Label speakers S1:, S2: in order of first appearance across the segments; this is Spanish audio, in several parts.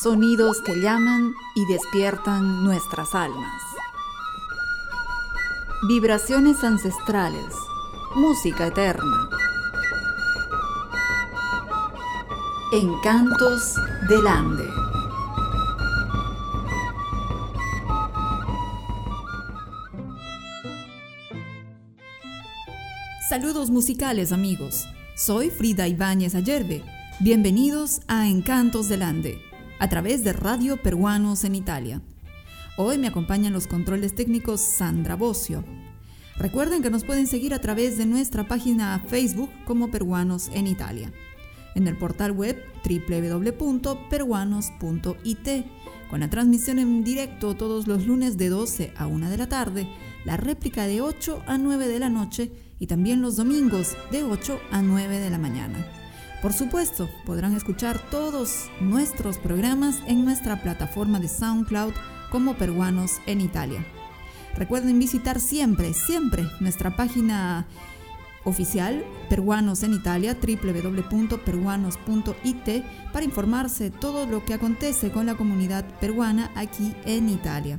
S1: Sonidos que llaman y despiertan nuestras almas. Vibraciones ancestrales. Música eterna. Encantos del Ande. Saludos musicales amigos. Soy Frida Ibáñez Ayerbe. Bienvenidos a Encantos del Ande, a través de Radio Peruanos en Italia. Hoy me acompañan los controles técnicos Sandra Bocio. Recuerden que nos pueden seguir a través de nuestra página Facebook como Peruanos en Italia en el portal web www.peruanos.it, con la transmisión en directo todos los lunes de 12 a 1 de la tarde, la réplica de 8 a 9 de la noche y también los domingos de 8 a 9 de la mañana. Por supuesto, podrán escuchar todos nuestros programas en nuestra plataforma de SoundCloud como Peruanos en Italia. Recuerden visitar siempre, siempre nuestra página oficial Peruanos en Italia, www.peruanos.it, para informarse todo lo que acontece con la comunidad peruana aquí en Italia.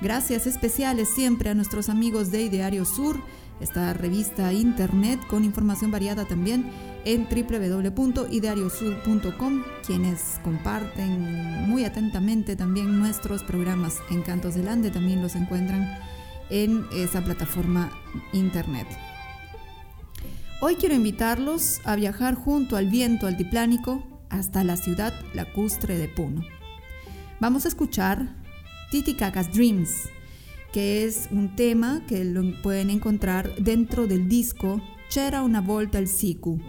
S1: Gracias especiales siempre a nuestros amigos de Ideario Sur, esta revista internet con información variada también en www.ideariosur.com, quienes comparten muy atentamente también nuestros programas Encantos del Ande, también los encuentran en esa plataforma internet. Hoy quiero invitarlos a viajar junto al viento altiplánico hasta la ciudad lacustre de Puno. Vamos a escuchar Titicacas Dreams, que es un tema que lo pueden encontrar dentro del disco C'era una volta al Siku,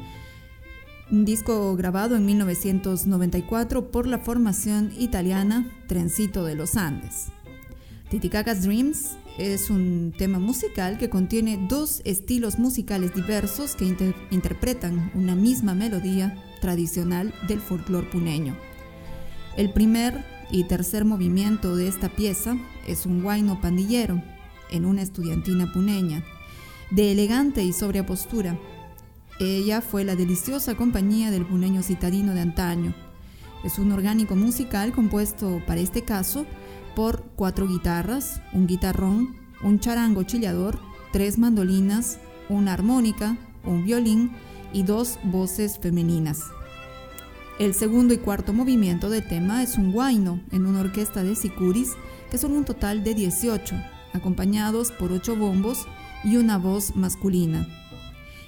S1: un disco grabado en 1994 por la formación italiana Trencito de los Andes. Titicacas Dreams es un tema musical que contiene dos estilos musicales diversos que interpretan una misma melodía tradicional del folclore puneño. El primer y tercer movimiento de esta pieza es un guayno pandillero en una estudiantina puneña, de elegante y sobria postura. Ella fue la deliciosa compañía del puneño citadino de antaño. Es un orgánico musical compuesto, para este caso, por cuatro guitarras, un guitarrón, un charango chillador, tres mandolinas, una armónica, un violín y dos voces femeninas. El segundo y cuarto movimiento de tema es un guayno en una orquesta de sicuris, que son un total de 18, acompañados por ocho bombos y una voz masculina.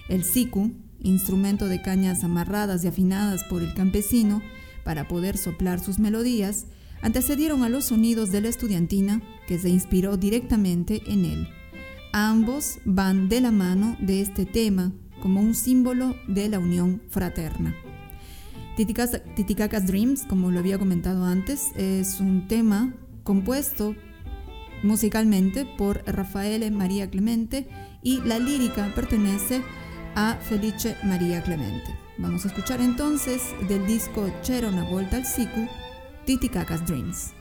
S1: El siku, instrumento de cañas amarradas y afinadas por el campesino para poder soplar sus melodías, antecedieron a los sonidos de la estudiantina que se inspiró directamente en él. Ambos van de la mano de este tema como un símbolo de la unión fraterna. Titicacas Dreams, como lo había comentado antes, es un tema compuesto musicalmente por Rafael María Clemente y la lírica pertenece a Felice María Clemente. Vamos a escuchar entonces del disco C'era una volta al siku Titicaca's Dreams.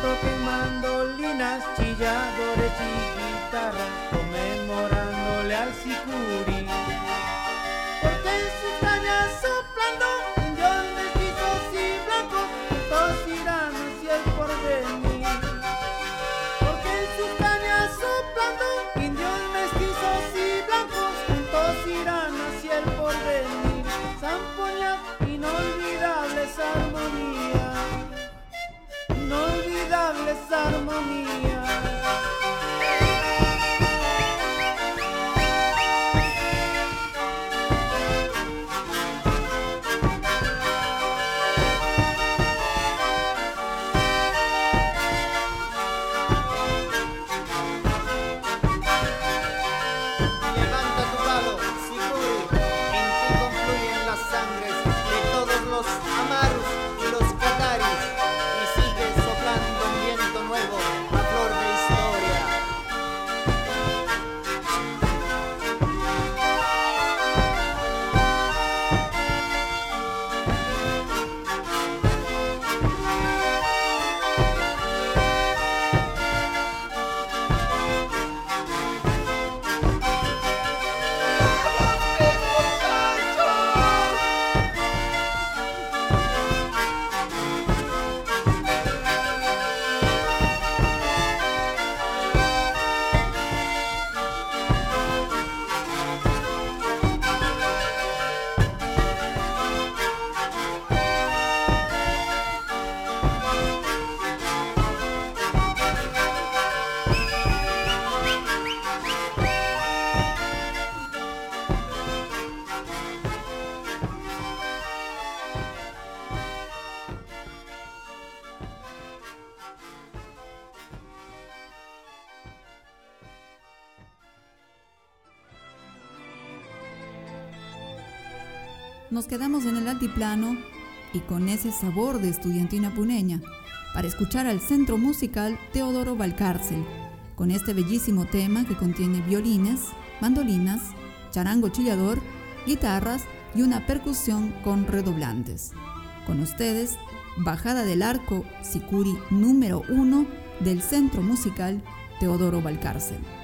S2: Tanto que mandolinas, chilladores y guitarras, conmemorándole al sicuri. Inolvidables armonías.
S3: Y
S1: con ese sabor de estudiantina puneña para escuchar al centro musical Teodoro Valcárcel con este bellísimo tema que contiene violines, mandolinas, charango chillador, guitarras y una percusión con redoblantes. Con ustedes, Bajada del Arco Sicuri número uno del centro musical Teodoro Valcárcel.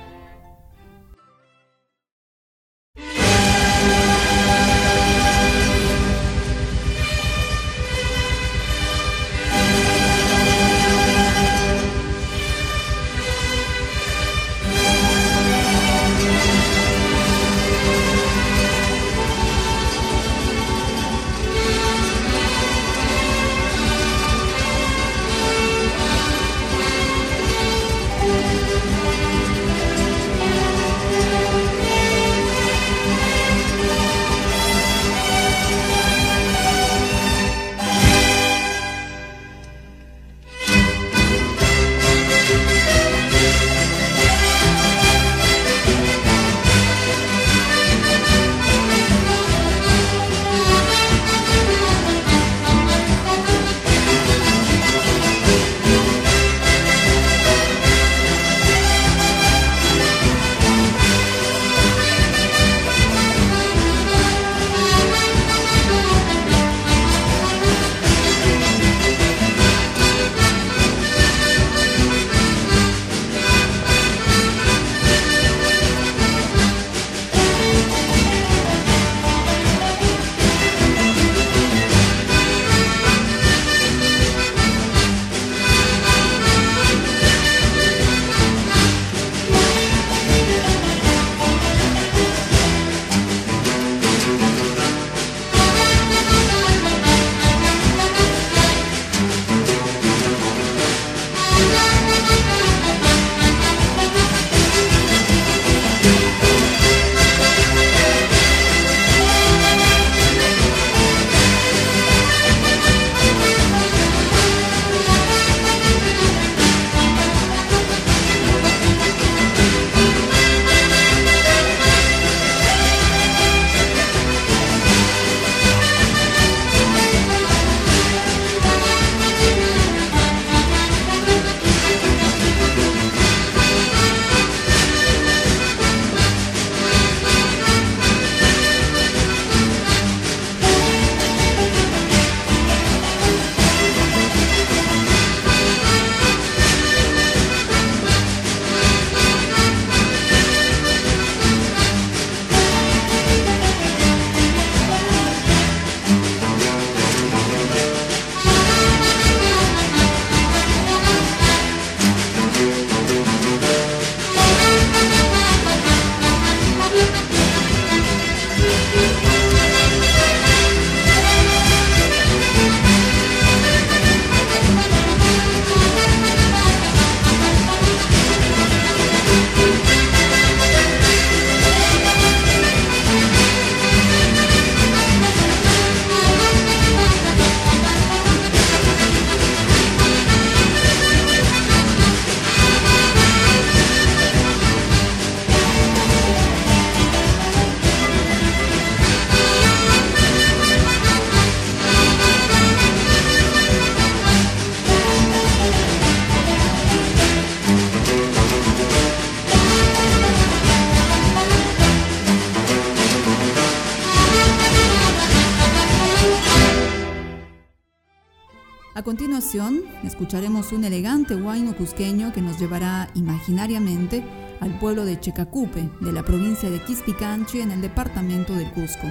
S4: Continuación, escucharemos un elegante huayno cusqueño que nos llevará imaginariamente al pueblo de Checacupe, de la provincia de Quispicanchi, en el departamento del Cusco.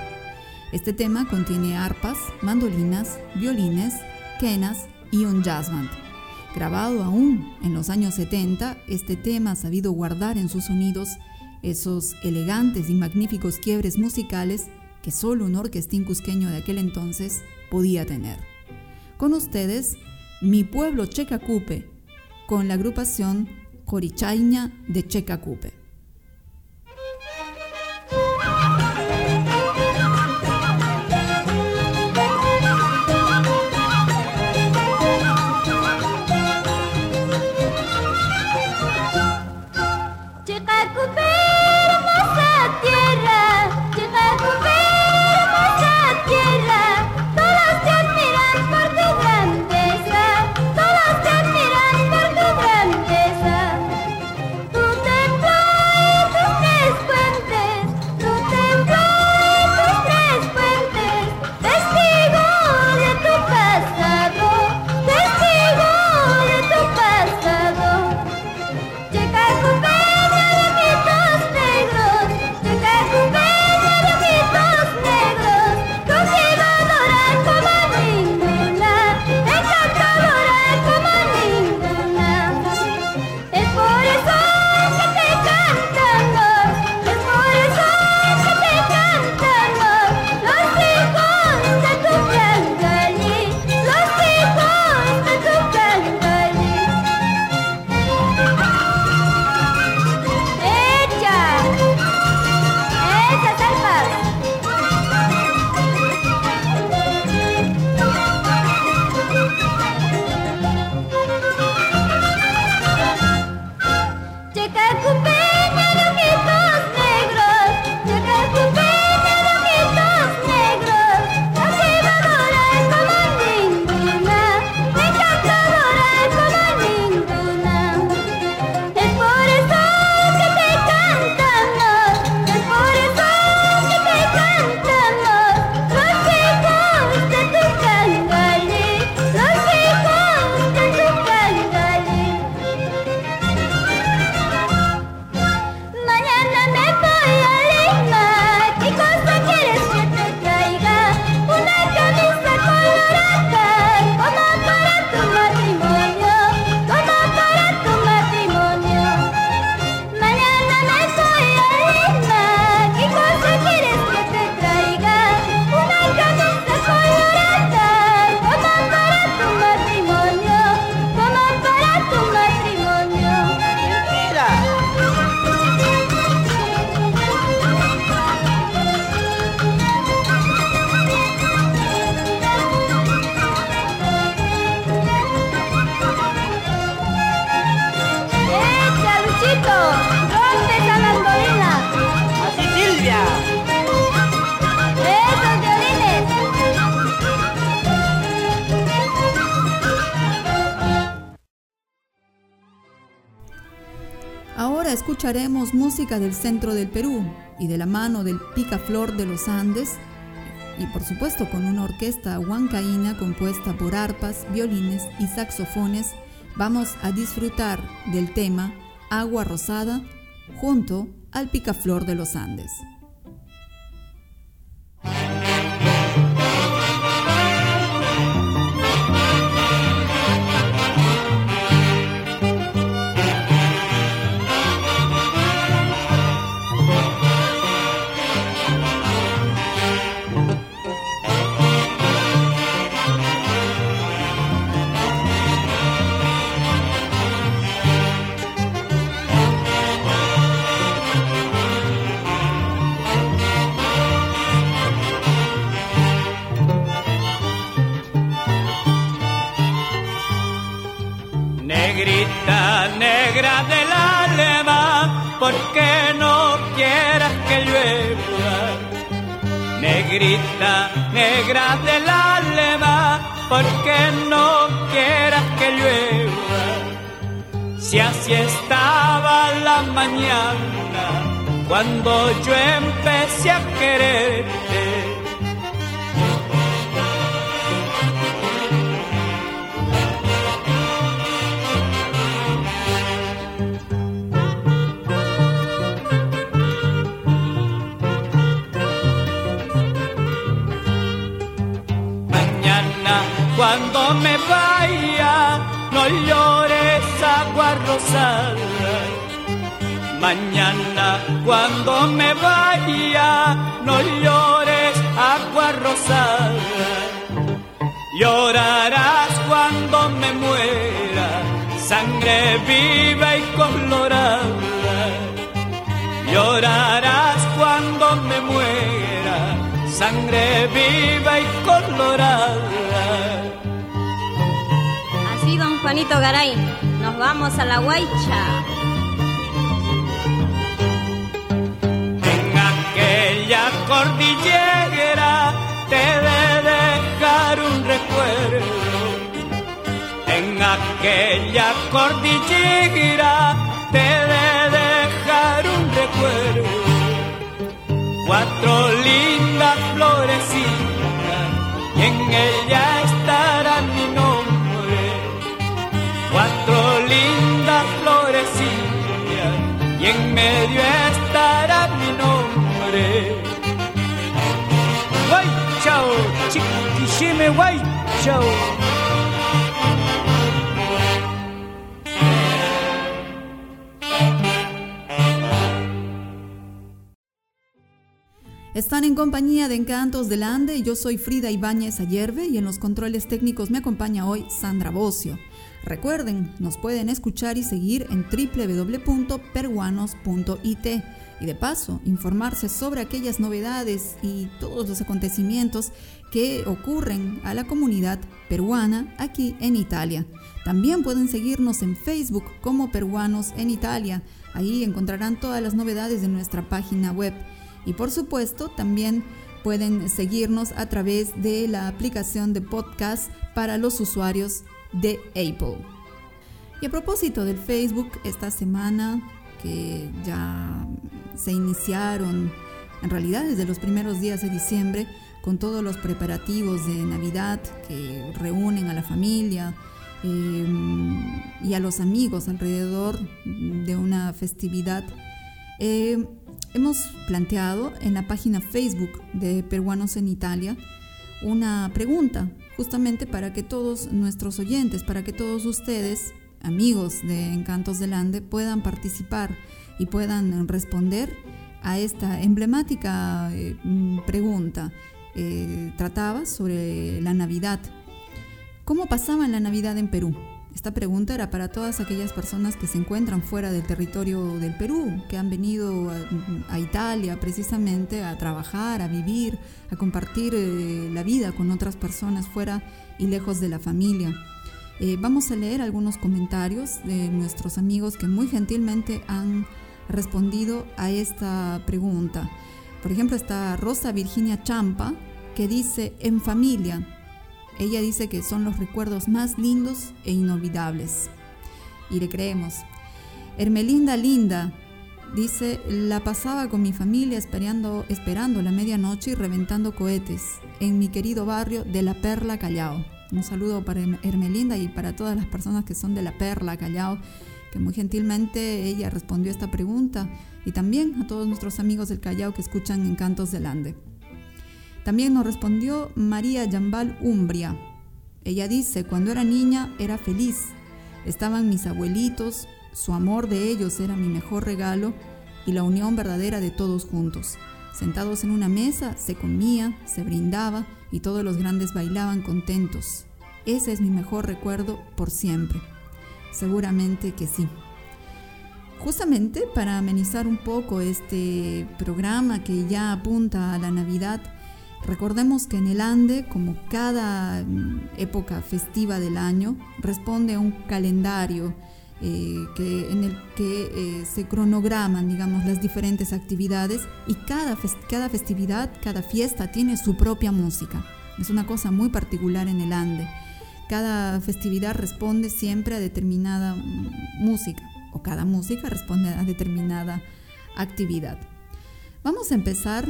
S4: Este tema contiene arpas, mandolinas, violines, quenas y un jazz. Grabado aún en los años 70, este tema ha sabido guardar en sus sonidos esos elegantes y magníficos quiebres musicales que solo un orquestín cusqueño de aquel entonces podía tener. Con ustedes, Mi Pueblo Checacupe, con la agrupación Corichaña de Checacupe. Música del centro del Perú y de la mano del Picaflor de los Andes y por supuesto con una orquesta huancaína compuesta por arpas, violines y saxofones, vamos a disfrutar del tema Agua Rosada junto al Picaflor de los Andes.
S5: Negra del alma, porque no quieras que llueva. Si así estaba la mañana, cuando yo empecé a quererte. me vaya, no llores agua rosada. Mañana cuando me vaya, no llores agua rosada. Llorarás cuando me muera, sangre viva y colorada. Llorarás cuando me muera, sangre viva y colorada.
S6: Garay, nos vamos a la Guaycha.
S5: En aquella cordillera te de dejar un recuerdo. En aquella cordillera te de dejar un recuerdo. Cuatro lindas florecitas y en ella y en medio estará mi nombre. Guay, chao, chiquishime, guay, chao.
S1: Están en compañía de Encantos del Ande. Yo soy Frida Ibáñez Ayerbe y en los controles técnicos me acompaña hoy Sandra Bocio. Recuerden, nos pueden escuchar y seguir en www.peruanos.it y de paso informarse sobre aquellas novedades y todos los acontecimientos que ocurren a la comunidad peruana aquí en Italia. También pueden seguirnos en Facebook como Peruanos en Italia. Ahí encontrarán todas las novedades de nuestra página web. Y por supuesto, también pueden seguirnos a través de la aplicación de podcast para los usuarios de Apple. Y a propósito del Facebook, esta semana que ya se iniciaron, en realidad desde los primeros días de diciembre, con todos los preparativos de Navidad que reúnen a la familia eh, y a los amigos alrededor de una festividad. Eh, hemos planteado en la página Facebook de Peruanos en Italia una pregunta justamente para que todos nuestros oyentes, para que todos ustedes, amigos de Encantos del Ande, puedan participar y puedan responder a esta emblemática eh, pregunta. Eh, trataba sobre la Navidad. ¿Cómo pasaba la Navidad en Perú? Esta pregunta era para todas aquellas personas que se encuentran fuera del territorio del Perú, que han venido a, Italia precisamente a trabajar, a vivir, a compartir eh, la vida con otras personas fuera y lejos de la familia. Eh, vamos a leer algunos comentarios de nuestros amigos que muy gentilmente han respondido a esta pregunta. Por ejemplo, está Rosa Virginia Champa, que dice, en familia, ella dice que son los recuerdos más lindos e inolvidables. Y le creemos. Hermelinda Linda dice, la pasaba con mi familia esperando, esperando la medianoche y reventando cohetes en mi querido barrio de La Perla Callao. Un saludo para Hermelinda y para todas las personas que son de La Perla Callao, que muy gentilmente ella respondió esta pregunta. Y también a todos nuestros amigos del Callao que escuchan Encantos del Ande. También nos respondió María Yambal Umbria. Ella dice, cuando era niña era feliz. Estaban mis abuelitos, su amor de ellos era mi mejor regalo y la unión verdadera de todos juntos. Sentados en una mesa se comía, se brindaba y todos los grandes bailaban contentos. Ese es mi mejor recuerdo por siempre. Seguramente que sí. Justamente para amenizar un poco este programa que ya apunta a la Navidad, Recordemos que en el Ande, como cada mm, época festiva del año, responde a un calendario eh, que, en el que eh, se cronograman, digamos, las diferentes actividades y cada, cada festividad, cada fiesta tiene su propia música. Es una cosa muy particular en el Ande. Cada festividad responde siempre a determinada mm, música o cada música responde a determinada actividad. Vamos a empezar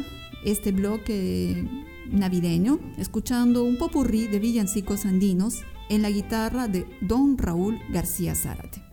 S1: este bloque navideño escuchando un popurrí de villancicos andinos en la guitarra de Don Raúl García Zárate.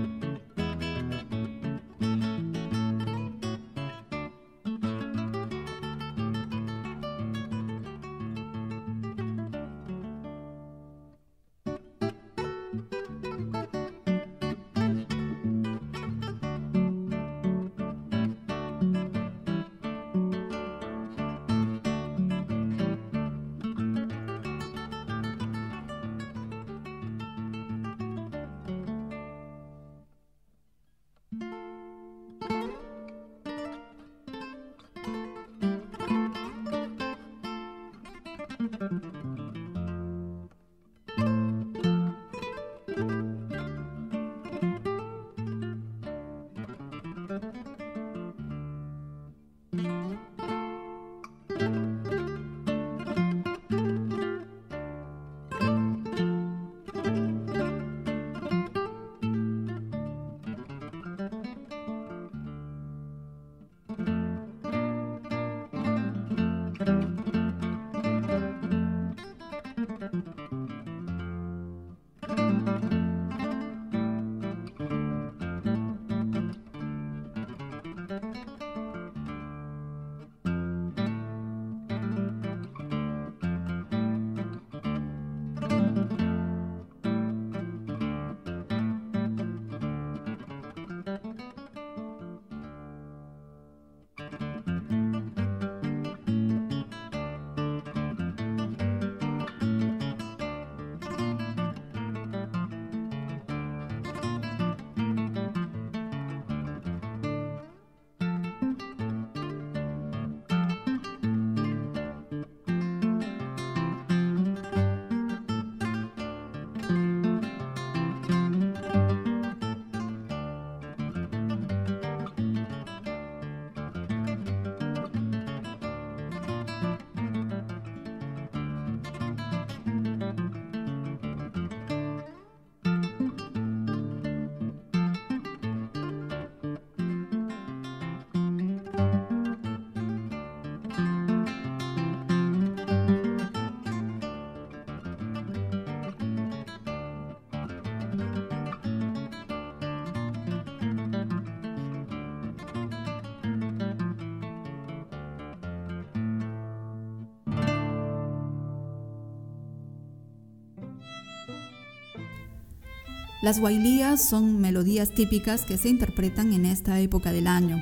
S1: Las guailías son melodías típicas que se interpretan en esta época del año.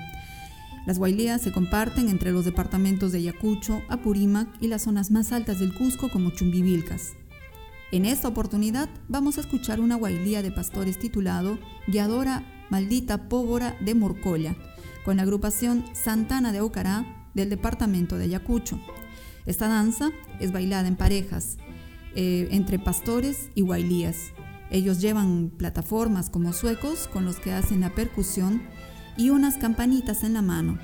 S1: Las guailías se comparten entre los departamentos de Ayacucho, Apurímac y las zonas más altas del Cusco como Chumbivilcas. En esta oportunidad vamos a escuchar una guailía de pastores titulado Guiadora Maldita Pólvora de Morcolla, con la agrupación Santana de Ocará del departamento de Ayacucho. Esta danza es bailada en parejas eh, entre pastores y guailías. Ellos llevan plataformas como suecos con los que hacen la percusión y unas campanitas en la mano.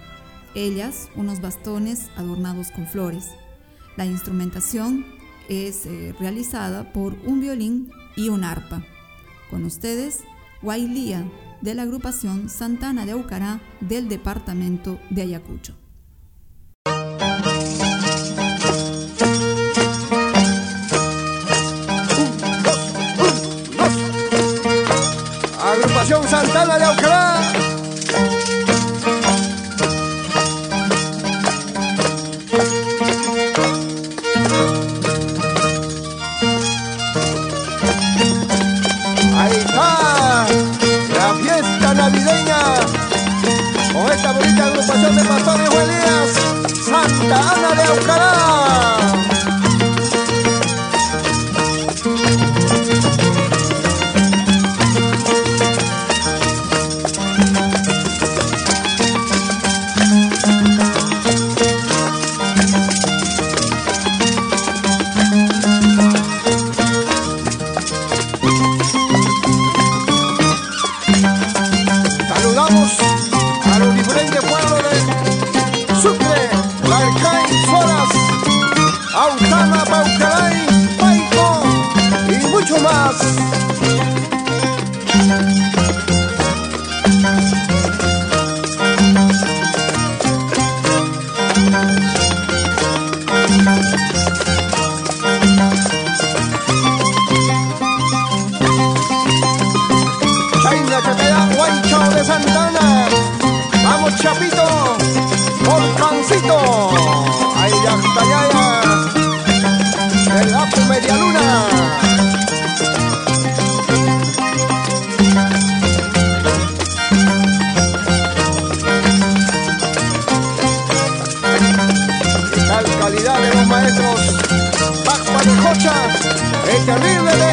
S1: Ellas unos bastones adornados con flores. La instrumentación es eh, realizada por un violín y un arpa. Con ustedes, Guailía de la agrupación Santana de Aucará del departamento de Ayacucho.
S7: Santana de Aucará.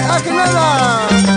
S1: Agnala.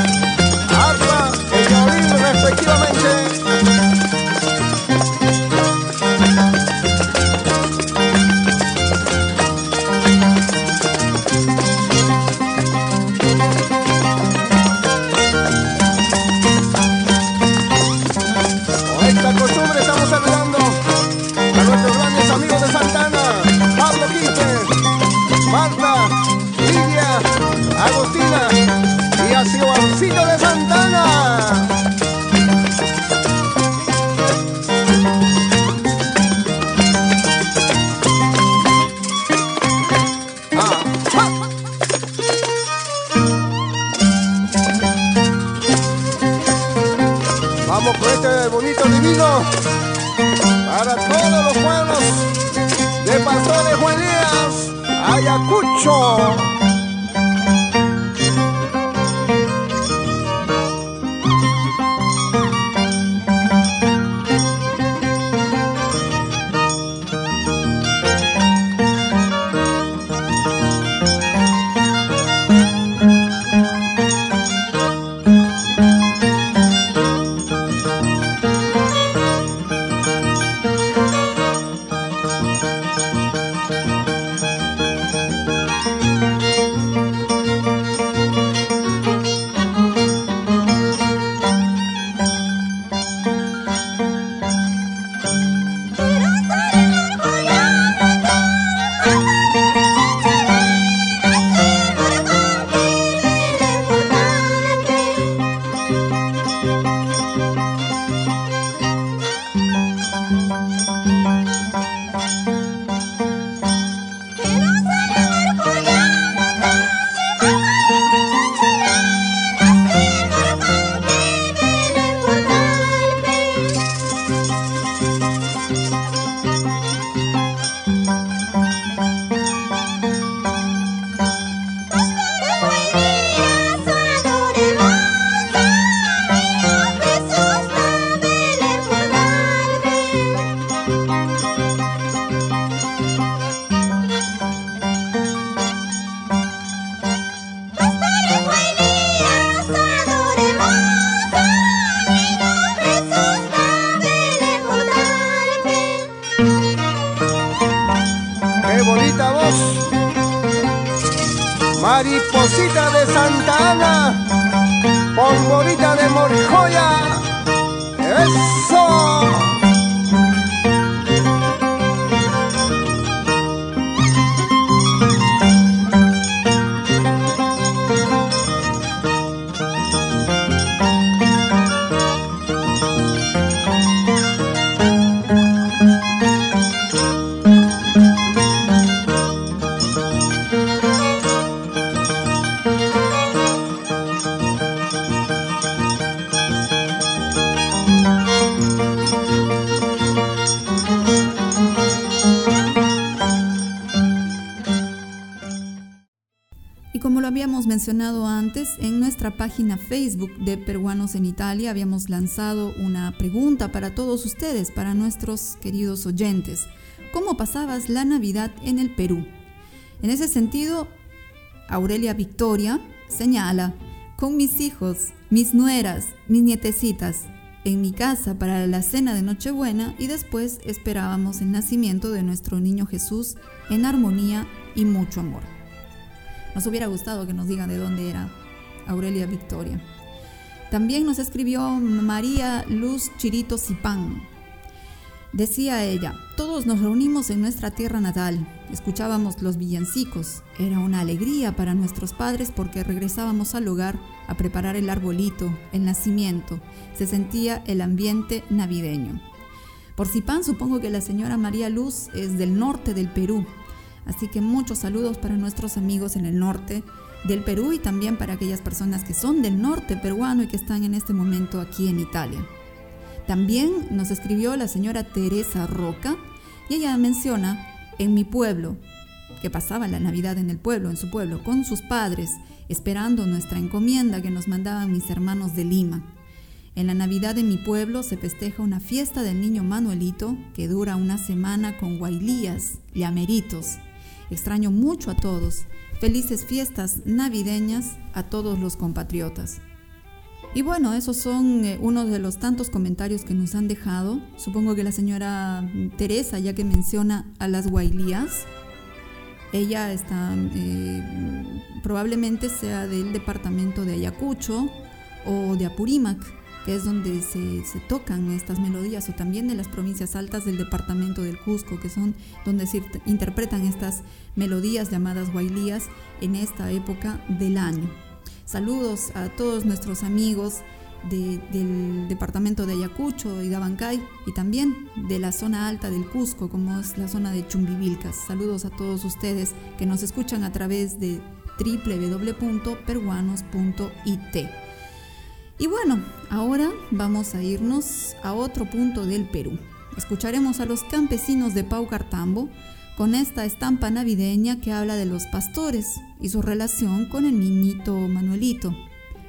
S1: Antes, en nuestra página Facebook de Peruanos en Italia habíamos lanzado una pregunta para todos ustedes, para nuestros queridos oyentes. ¿Cómo pasabas la Navidad en el Perú? En ese sentido, Aurelia Victoria señala, con mis hijos, mis nueras, mis nietecitas, en mi casa para la cena de Nochebuena y después esperábamos el nacimiento de nuestro niño Jesús en armonía y mucho amor. Nos hubiera gustado que nos digan de dónde era Aurelia Victoria. También nos escribió María Luz Chirito Zipán. Decía ella, todos nos reunimos en nuestra tierra natal, escuchábamos los villancicos, era una alegría para nuestros padres porque regresábamos al hogar a preparar el arbolito, el nacimiento, se sentía el ambiente navideño. Por Zipán supongo que la señora María Luz es del norte del Perú, Así que muchos saludos para nuestros amigos en el norte del Perú y también para aquellas personas que son del norte peruano y que están en este momento aquí en Italia. También nos escribió la señora Teresa Roca y ella menciona en mi pueblo, que pasaba la Navidad en el pueblo, en su pueblo, con sus padres, esperando nuestra encomienda que nos mandaban mis hermanos de Lima. En la Navidad de mi pueblo se festeja una fiesta del niño Manuelito que dura una semana con guailías, llameritos. Extraño mucho a todos. Felices fiestas navideñas a todos los compatriotas. Y bueno, esos son eh, unos de los tantos comentarios que nos han dejado. Supongo que la señora Teresa, ya que menciona a las guailías, ella está, eh, probablemente sea del departamento de Ayacucho o de Apurímac, que es donde se, tocan estas melodías, o también de las provincias altas del departamento del Cusco, que son donde se interpretan estas melodías llamadas guailías en esta época del año. Saludos a todos nuestros amigos del departamento de Ayacucho y de Abancay y también de la zona alta del Cusco, como es la zona de Chumbivilcas. Saludos a todos ustedes que nos escuchan a través de www.peruanos.it. Y bueno, ahora vamos a irnos a otro punto del Perú. Escucharemos a los campesinos de Paucartambo con esta estampa navideña que habla de los pastores y su relación con el niñito Manuelito.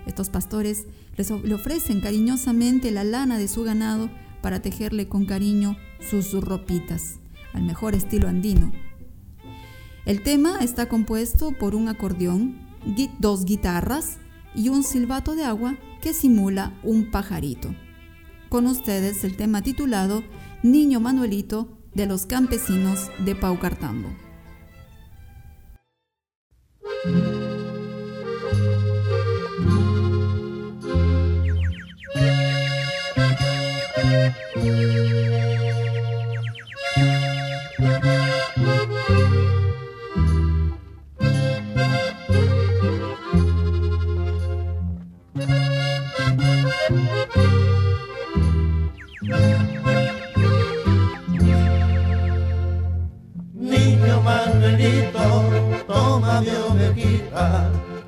S1: Estos pastores le ofrecen cariñosamente la lana de su ganado para tejerle con cariño sus ropitas, al mejor estilo andino. El tema está compuesto por un acordeón, dos guitarras y un silbato de agua que simula un pajarito. Con ustedes el tema titulado Niño Manuelito de los campesinos de Paucartambo.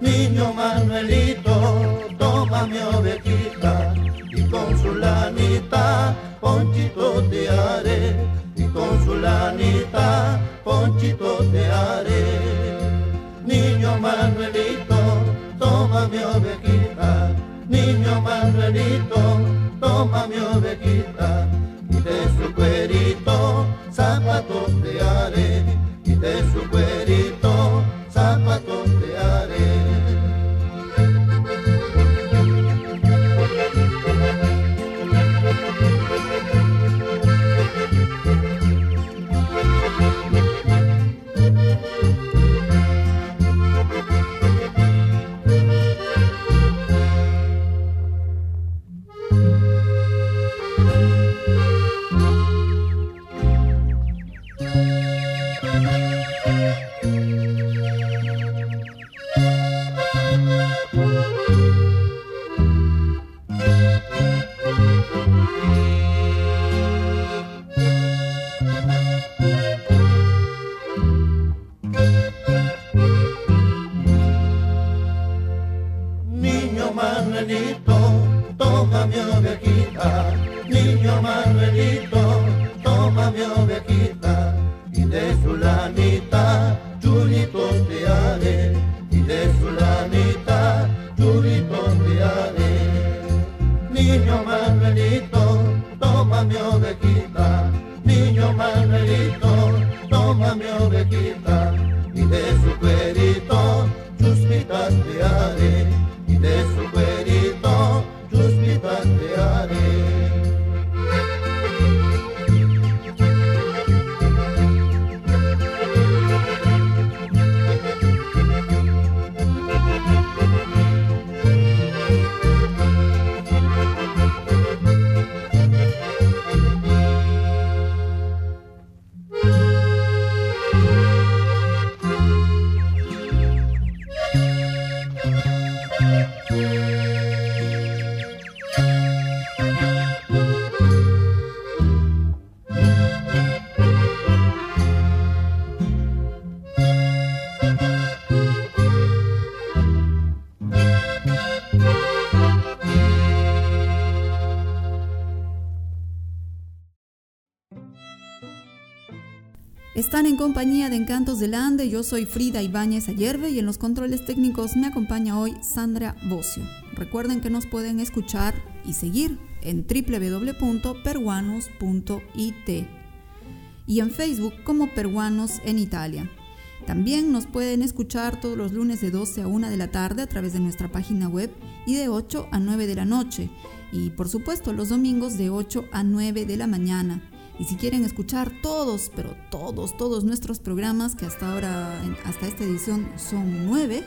S8: Niño Manuelito, toma mi ovejita y con su lanita ponchito te haré. Y con su lanita ponchito te haré. Niño Manuelito, toma mi ovejita, niño Manuelito, toma mi ovejita. Y de su cuerito zapatos te haré. Y de su cuerito
S1: Están en compañía de Encantos del Ande, yo soy Frida Ibáñez Ayerbe y en los controles técnicos me acompaña hoy Sandra Bocio. Recuerden que nos pueden escuchar y seguir en www.peruanos.it y en Facebook como Peruanos en Italia. También nos pueden escuchar todos los lunes de 12 a 1 de la tarde a través de nuestra página web y de 8 a 9 de la noche. Y por supuesto los domingos de 8 a 9 de la mañana. Y si quieren escuchar todos, pero todos, todos nuestros programas, que hasta ahora, hasta esta edición son 9,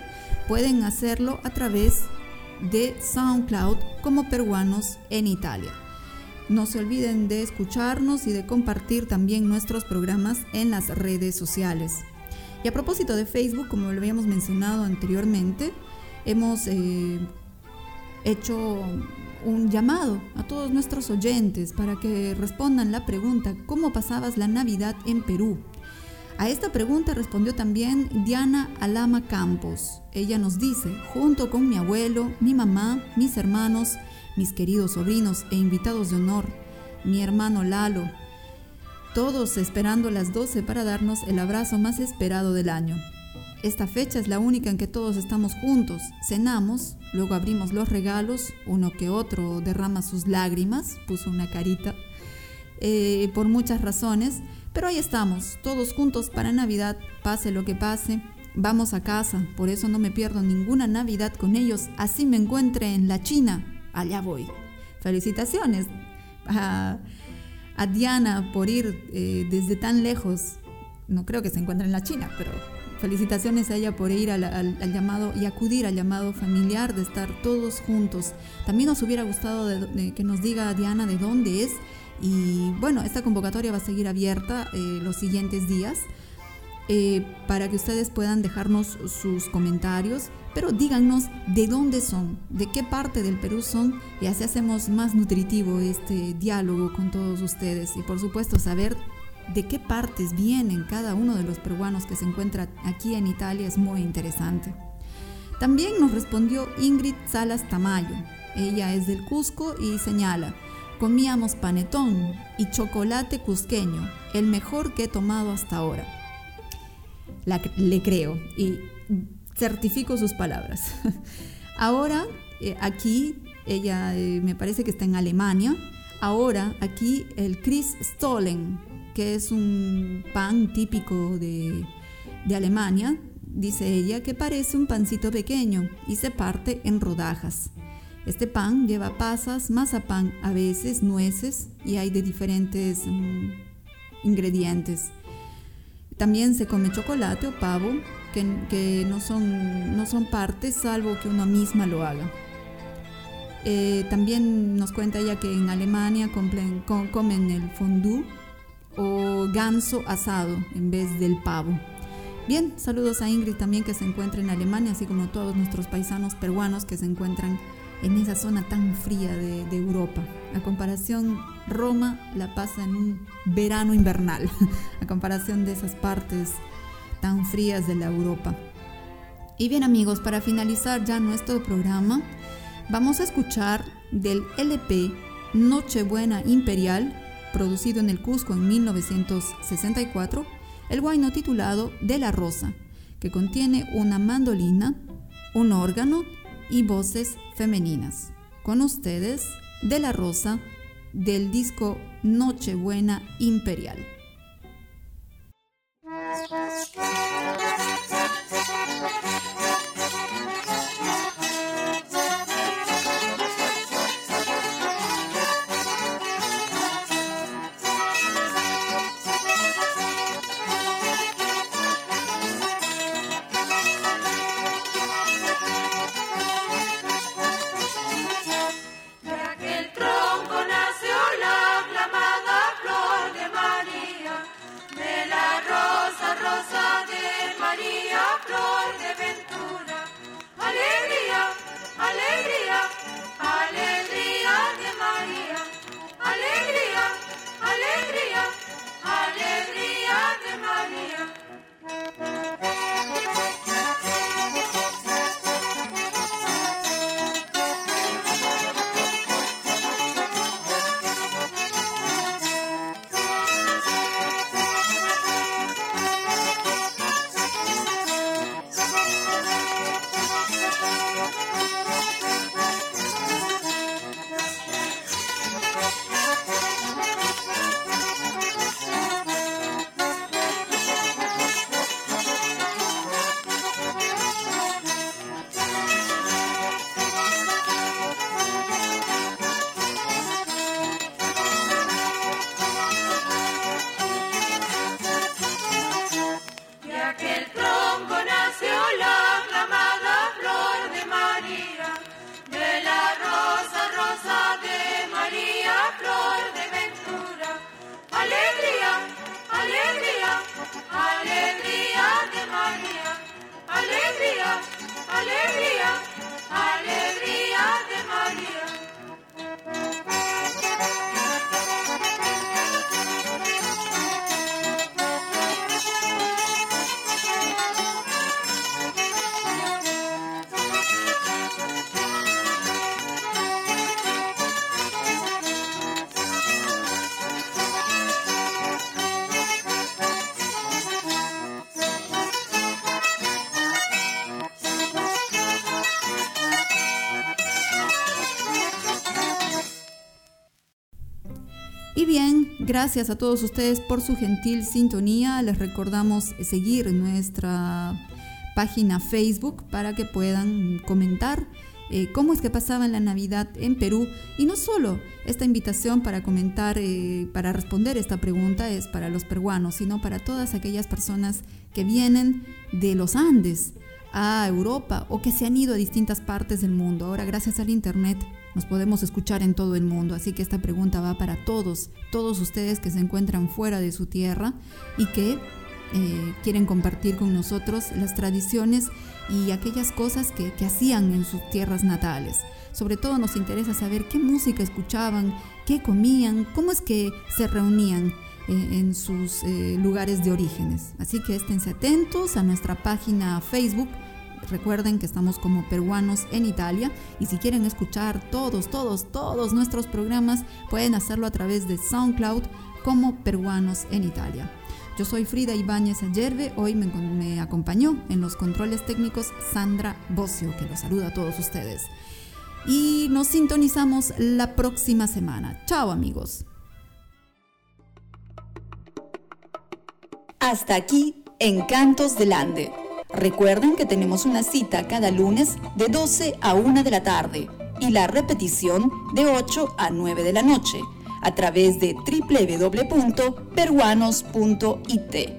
S1: pueden hacerlo a través de SoundCloud como peruanos en Italia. No se olviden de escucharnos y de compartir también nuestros programas en las redes sociales. Y a propósito de Facebook, como lo habíamos mencionado anteriormente, hemos eh, hecho un llamado a todos nuestros oyentes para que respondan la pregunta ¿Cómo pasabas la Navidad en Perú? A esta pregunta respondió también Diana Alama Campos. Ella nos dice, junto con mi abuelo, mi mamá, mis hermanos, mis queridos sobrinos e invitados de honor, mi hermano Lalo, todos esperando las 12 para darnos el abrazo más esperado del año. Esta fecha es la única en que todos estamos juntos, cenamos, luego abrimos los regalos, uno que otro derrama sus lágrimas, puso una carita, eh, por muchas razones, pero ahí estamos, todos juntos para Navidad, pase lo que pase, vamos a casa, por eso no me pierdo ninguna Navidad con ellos, así me encuentre en la China, allá voy. Felicitaciones a Diana por ir eh, desde tan lejos. No creo que se encuentre en la China, pero felicitaciones a ella por ir al, llamado y acudir al llamado familiar de estar todos juntos. También nos hubiera gustado que nos diga Diana de dónde es. Y bueno, esta convocatoria va a seguir abierta eh, los siguientes días. Eh, para que ustedes puedan dejarnos sus comentarios, pero díganos de dónde son, de qué parte del Perú son y así hacemos más nutritivo este diálogo con todos ustedes y por supuesto saber de qué partes vienen cada uno de los peruanos que se encuentra aquí en Italia es muy interesante. También nos respondió Ingrid Salas Tamayo. Ella es del Cusco y señala, comíamos panetón y chocolate cusqueño, el mejor que he tomado hasta ahora le creo y certifico sus palabras. Ahora, eh, aquí, ella eh, me parece que está en Alemania. Ahora, aquí el Chris Stollen, que es un pan típico de, de Alemania, dice ella, que parece un pancito pequeño y se parte en rodajas. Este pan lleva pasas, mazapán, a veces nueces y hay de diferentes mm, ingredientes. También se come chocolate o pavo, que, no, son, no son partes salvo que uno misma lo haga. Eh, también nos cuenta ella que en Alemania comen el fondue o ganso asado en vez del pavo. Bien, saludos a Ingrid también que se encuentra en Alemania, así como todos nuestros paisanos peruanos que se encuentran en esa zona tan fría de, de Europa. A comparación, Roma la pasa en un verano invernal, a comparación de esas partes tan frías de la Europa. Y bien amigos, para finalizar ya nuestro programa, vamos a escuchar del LP Nochebuena Imperial, producido en el Cusco en 1964, el guayno titulado De la Rosa, que contiene una mandolina, un órgano y voces femeninas. Con ustedes, De la Rosa, del disco Nochebuena Imperial. Gracias a todos ustedes por su gentil sintonía. Les recordamos seguir nuestra página Facebook para que puedan comentar eh, cómo es que pasaban la Navidad en Perú. Y no solo esta invitación para comentar, eh, para responder esta pregunta es para los peruanos, sino para todas aquellas personas que vienen de los Andes a Europa o que se han ido a distintas partes del mundo. Ahora, gracias al Internet, nos podemos escuchar en todo el mundo, así que esta pregunta va para todos, todos ustedes que se encuentran fuera de su tierra y que eh, quieren compartir con nosotros las tradiciones y aquellas cosas que, hacían en sus tierras natales. Sobre todo nos interesa saber qué música escuchaban, qué comían, cómo es que se reunían eh, en sus eh, lugares de orígenes. Así que esténse atentos a nuestra página Facebook Recuerden que estamos como peruanos en Italia y si quieren escuchar todos, todos, todos nuestros programas pueden hacerlo a través de SoundCloud como peruanos en Italia. Yo soy Frida Ibáñez Ayerbe, hoy me, acompañó en los controles técnicos Sandra Bocio, que los saluda a todos ustedes. Y nos sintonizamos la próxima semana. Chao amigos.
S9: Hasta aquí, Encantos del Ande Recuerden que tenemos una cita cada lunes de 12 a 1 de la tarde y la repetición de 8 a 9 de la noche a través de www.peruanos.it.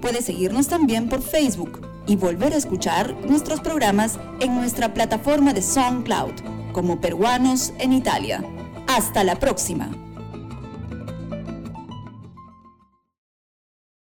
S9: Puede seguirnos también por Facebook y volver a escuchar nuestros programas en nuestra plataforma de SoundCloud como Peruanos en Italia. Hasta la próxima.